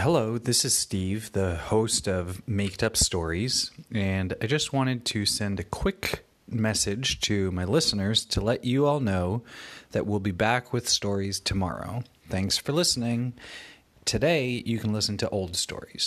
Hello, this is Steve, the host of Maked Up Stories, and I just wanted to send a quick message to my listeners to let you all know that we'll be back with stories tomorrow. Thanks for listening. Today, you can listen to old stories.